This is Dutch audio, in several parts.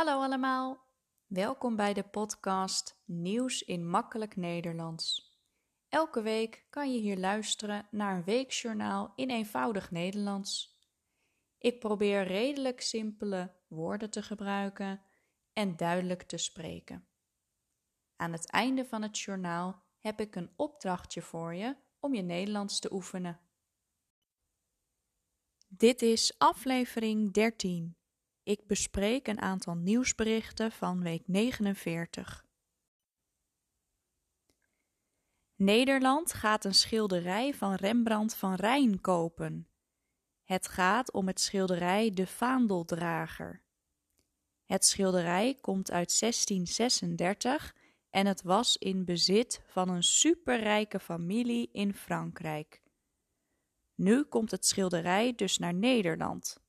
Hallo allemaal, welkom bij de podcast Nieuws in Makkelijk Nederlands. Elke week kan je hier luisteren naar een weekjournaal in eenvoudig Nederlands. Ik probeer redelijk simpele woorden te gebruiken en duidelijk te spreken. Aan het einde van het journaal heb ik een opdrachtje voor je om je Nederlands te oefenen. Dit is aflevering 13. Ik bespreek een aantal nieuwsberichten van week 49. Nederland gaat een schilderij van Rembrandt van Rijn kopen. Het gaat om het schilderij De Vaandeldrager. Het schilderij komt uit 1636 en het was in bezit van een superrijke familie in Frankrijk. Nu komt het schilderij dus naar Nederland.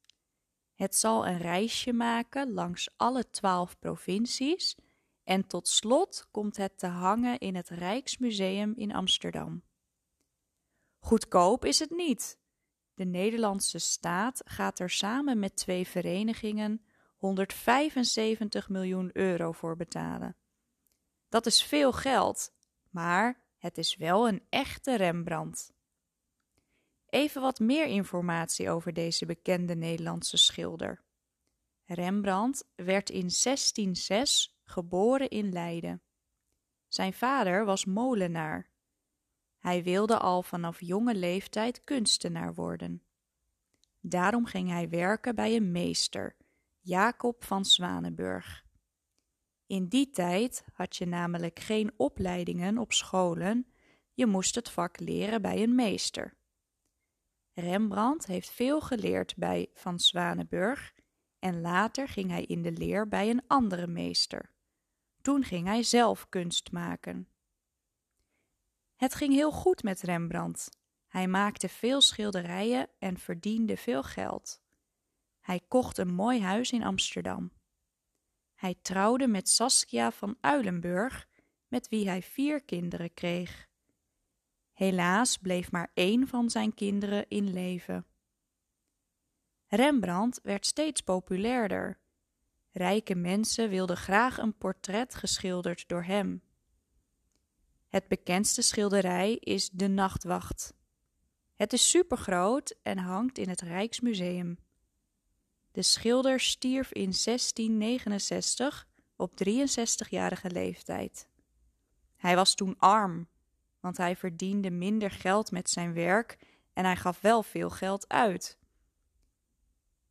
Het zal een reisje maken langs alle twaalf provincies en tot slot komt het te hangen in het Rijksmuseum in Amsterdam. Goedkoop is het niet. De Nederlandse staat gaat er samen met twee verenigingen 175 miljoen euro voor betalen. Dat is veel geld, maar het is wel een echte Rembrandt. Even wat meer informatie over deze bekende Nederlandse schilder. Rembrandt werd in 1606 geboren in Leiden. Zijn vader was molenaar. Hij wilde al vanaf jonge leeftijd kunstenaar worden. Daarom ging hij werken bij een meester, Jacob van Zwanenburg. In die tijd had je namelijk geen opleidingen op scholen, je moest het vak leren bij een meester. Rembrandt heeft veel geleerd bij Van Zwanenburg en later ging hij in de leer bij een andere meester. Toen ging hij zelf kunst maken. Het ging heel goed met Rembrandt. Hij maakte veel schilderijen en verdiende veel geld. Hij kocht een mooi huis in Amsterdam. Hij trouwde met Saskia van Uilenburg, met wie hij vier kinderen kreeg. Helaas bleef maar één van zijn kinderen in leven. Rembrandt werd steeds populairder. Rijke mensen wilden graag een portret geschilderd door hem. Het bekendste schilderij is De Nachtwacht. Het is supergroot en hangt in het Rijksmuseum. De schilder stierf in 1669 op 63-jarige leeftijd. Hij was toen arm want hij verdiende minder geld met zijn werk en hij gaf wel veel geld uit.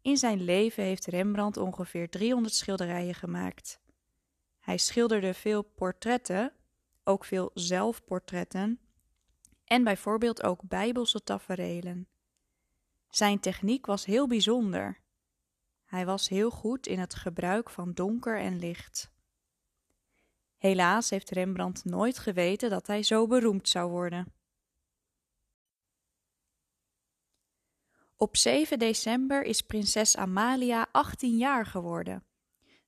In zijn leven heeft Rembrandt ongeveer 300 schilderijen gemaakt. Hij schilderde veel portretten, ook veel zelfportretten en bijvoorbeeld ook bijbelse taferelen. Zijn techniek was heel bijzonder. Hij was heel goed in het gebruik van donker en licht. Helaas heeft Rembrandt nooit geweten dat hij zo beroemd zou worden. Op 7 december is prinses Amalia 18 jaar geworden.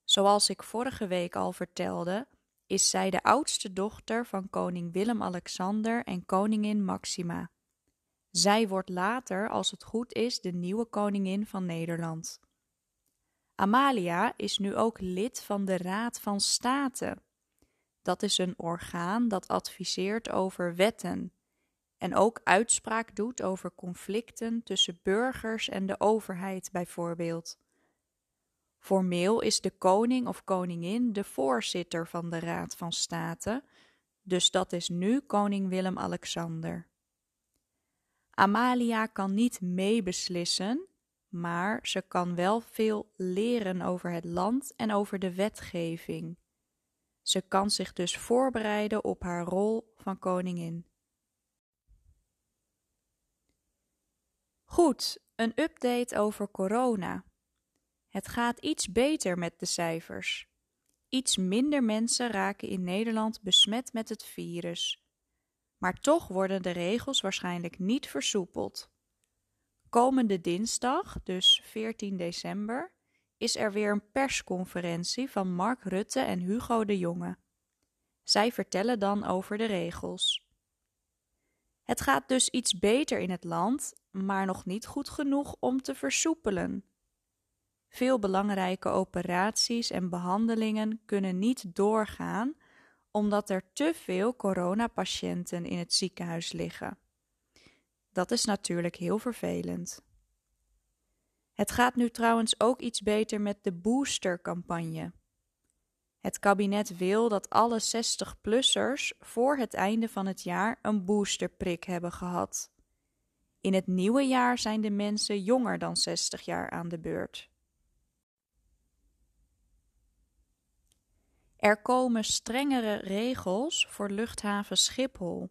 Zoals ik vorige week al vertelde, is zij de oudste dochter van koning Willem-Alexander en koningin Maxima. Zij wordt later, als het goed is, de nieuwe koningin van Nederland. Amalia is nu ook lid van de Raad van State. Dat is een orgaan dat adviseert over wetten en ook uitspraak doet over conflicten tussen burgers en de overheid bijvoorbeeld. Formeel is de koning of koningin de voorzitter van de Raad van State, dus dat is nu koning Willem-Alexander. Amalia kan niet meebeslissen, maar ze kan wel veel leren over het land en over de wetgeving. Ze kan zich dus voorbereiden op haar rol van koningin. Goed, een update over corona. Het gaat iets beter met de cijfers. Iets minder mensen raken in Nederland besmet met het virus. Maar toch worden de regels waarschijnlijk niet versoepeld. Komende dinsdag, dus 14 december, is er weer een persconferentie van Mark Rutte en Hugo de Jonge. Zij vertellen dan over de regels. Het gaat dus iets beter in het land, maar nog niet goed genoeg om te versoepelen. Veel belangrijke operaties en behandelingen kunnen niet doorgaan omdat er te veel coronapatiënten in het ziekenhuis liggen. Dat is natuurlijk heel vervelend. Het gaat nu trouwens ook iets beter met de boostercampagne. Het kabinet wil dat alle 60-plussers voor het einde van het jaar een boosterprik hebben gehad. In het nieuwe jaar zijn de mensen jonger dan 60 jaar aan de beurt. Er komen strengere regels voor luchthaven Schiphol.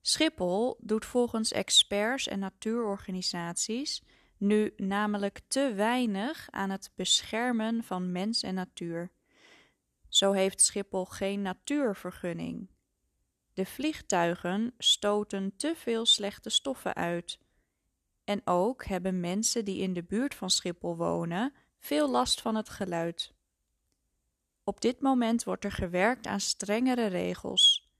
Schiphol doet volgens experts en natuurorganisaties nu namelijk te weinig aan het beschermen van mens en natuur. Zo heeft Schiphol geen natuurvergunning. De vliegtuigen stoten te veel slechte stoffen uit. En ook hebben mensen die in de buurt van Schiphol wonen veel last van het geluid. Op dit moment wordt er gewerkt aan strengere regels.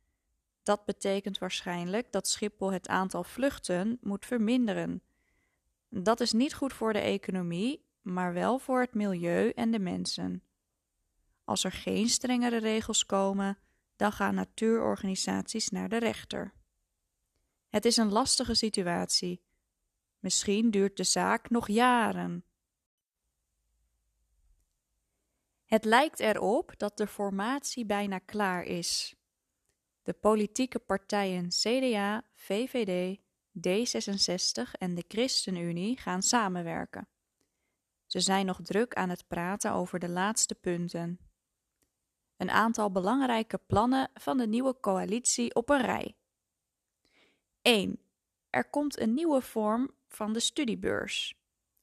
Dat betekent waarschijnlijk dat Schiphol het aantal vluchten moet verminderen. Dat is niet goed voor de economie, maar wel voor het milieu en de mensen. Als er geen strengere regels komen, dan gaan natuurorganisaties naar de rechter. Het is een lastige situatie. Misschien duurt de zaak nog jaren. Het lijkt erop dat de formatie bijna klaar is. De politieke partijen CDA, VVD, D66 en de ChristenUnie gaan samenwerken. Ze zijn nog druk aan het praten over de laatste punten. Een aantal belangrijke plannen van de nieuwe coalitie op een rij. 1. Er komt een nieuwe vorm van de studiebeurs.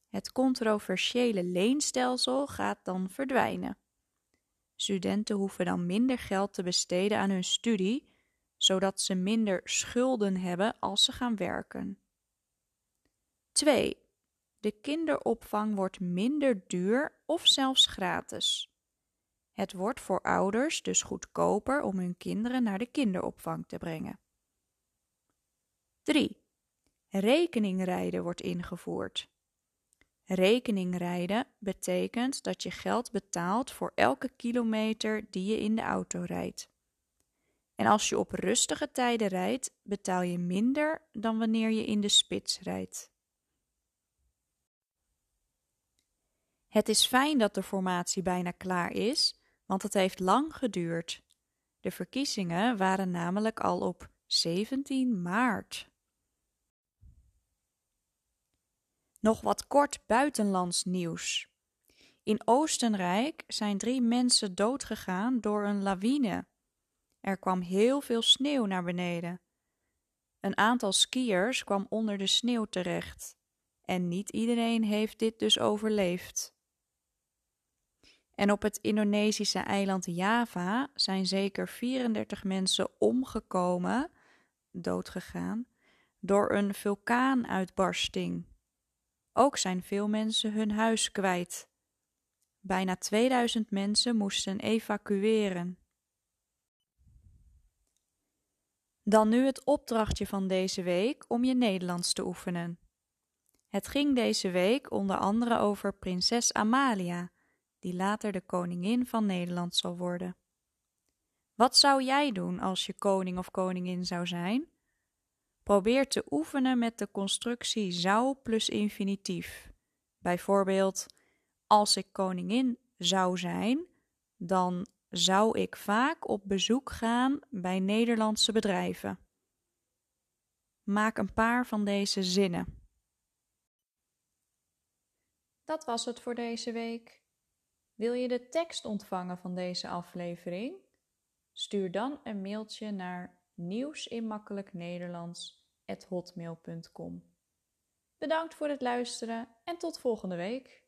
Het controversiële leenstelsel gaat dan verdwijnen. Studenten hoeven dan minder geld te besteden aan hun studie, zodat ze minder schulden hebben als ze gaan werken. 2. De kinderopvang wordt minder duur of zelfs gratis. Het wordt voor ouders dus goedkoper om hun kinderen naar de kinderopvang te brengen. 3. Rekeningrijden wordt ingevoerd. Rekeningrijden betekent dat je geld betaalt voor elke kilometer die je in de auto rijdt. En als je op rustige tijden rijdt, betaal je minder dan wanneer je in de spits rijdt. Het is fijn dat de formatie bijna klaar is, want het heeft lang geduurd. De verkiezingen waren namelijk al op 17 maart. Nog wat kort buitenlands nieuws. In Oostenrijk zijn drie mensen doodgegaan door een lawine. Er kwam heel veel sneeuw naar beneden. Een aantal skiers kwam onder de sneeuw terecht. En niet iedereen heeft dit dus overleefd. En op het Indonesische eiland Java zijn zeker 34 mensen omgekomen, doodgegaan, door een vulkaanuitbarsting. Ook zijn veel mensen hun huis kwijt. Bijna 2000 mensen moesten evacueren. Dan nu het opdrachtje van deze week om je Nederlands te oefenen. Het ging deze week onder andere over prinses Amalia, die later de koningin van Nederland zal worden. Wat zou jij doen als je koning of koningin zou zijn? Probeer te oefenen met de constructie zou plus infinitief. Bijvoorbeeld, als ik koningin zou zijn, dan zou ik vaak op bezoek gaan bij Nederlandse bedrijven. Maak een paar van deze zinnen. Dat was het voor deze week. Wil je de tekst ontvangen van deze aflevering? Stuur dan een mailtje naar nieuwsinmakkelijknederlands.hotmail.com. Bedankt voor het luisteren en tot volgende week.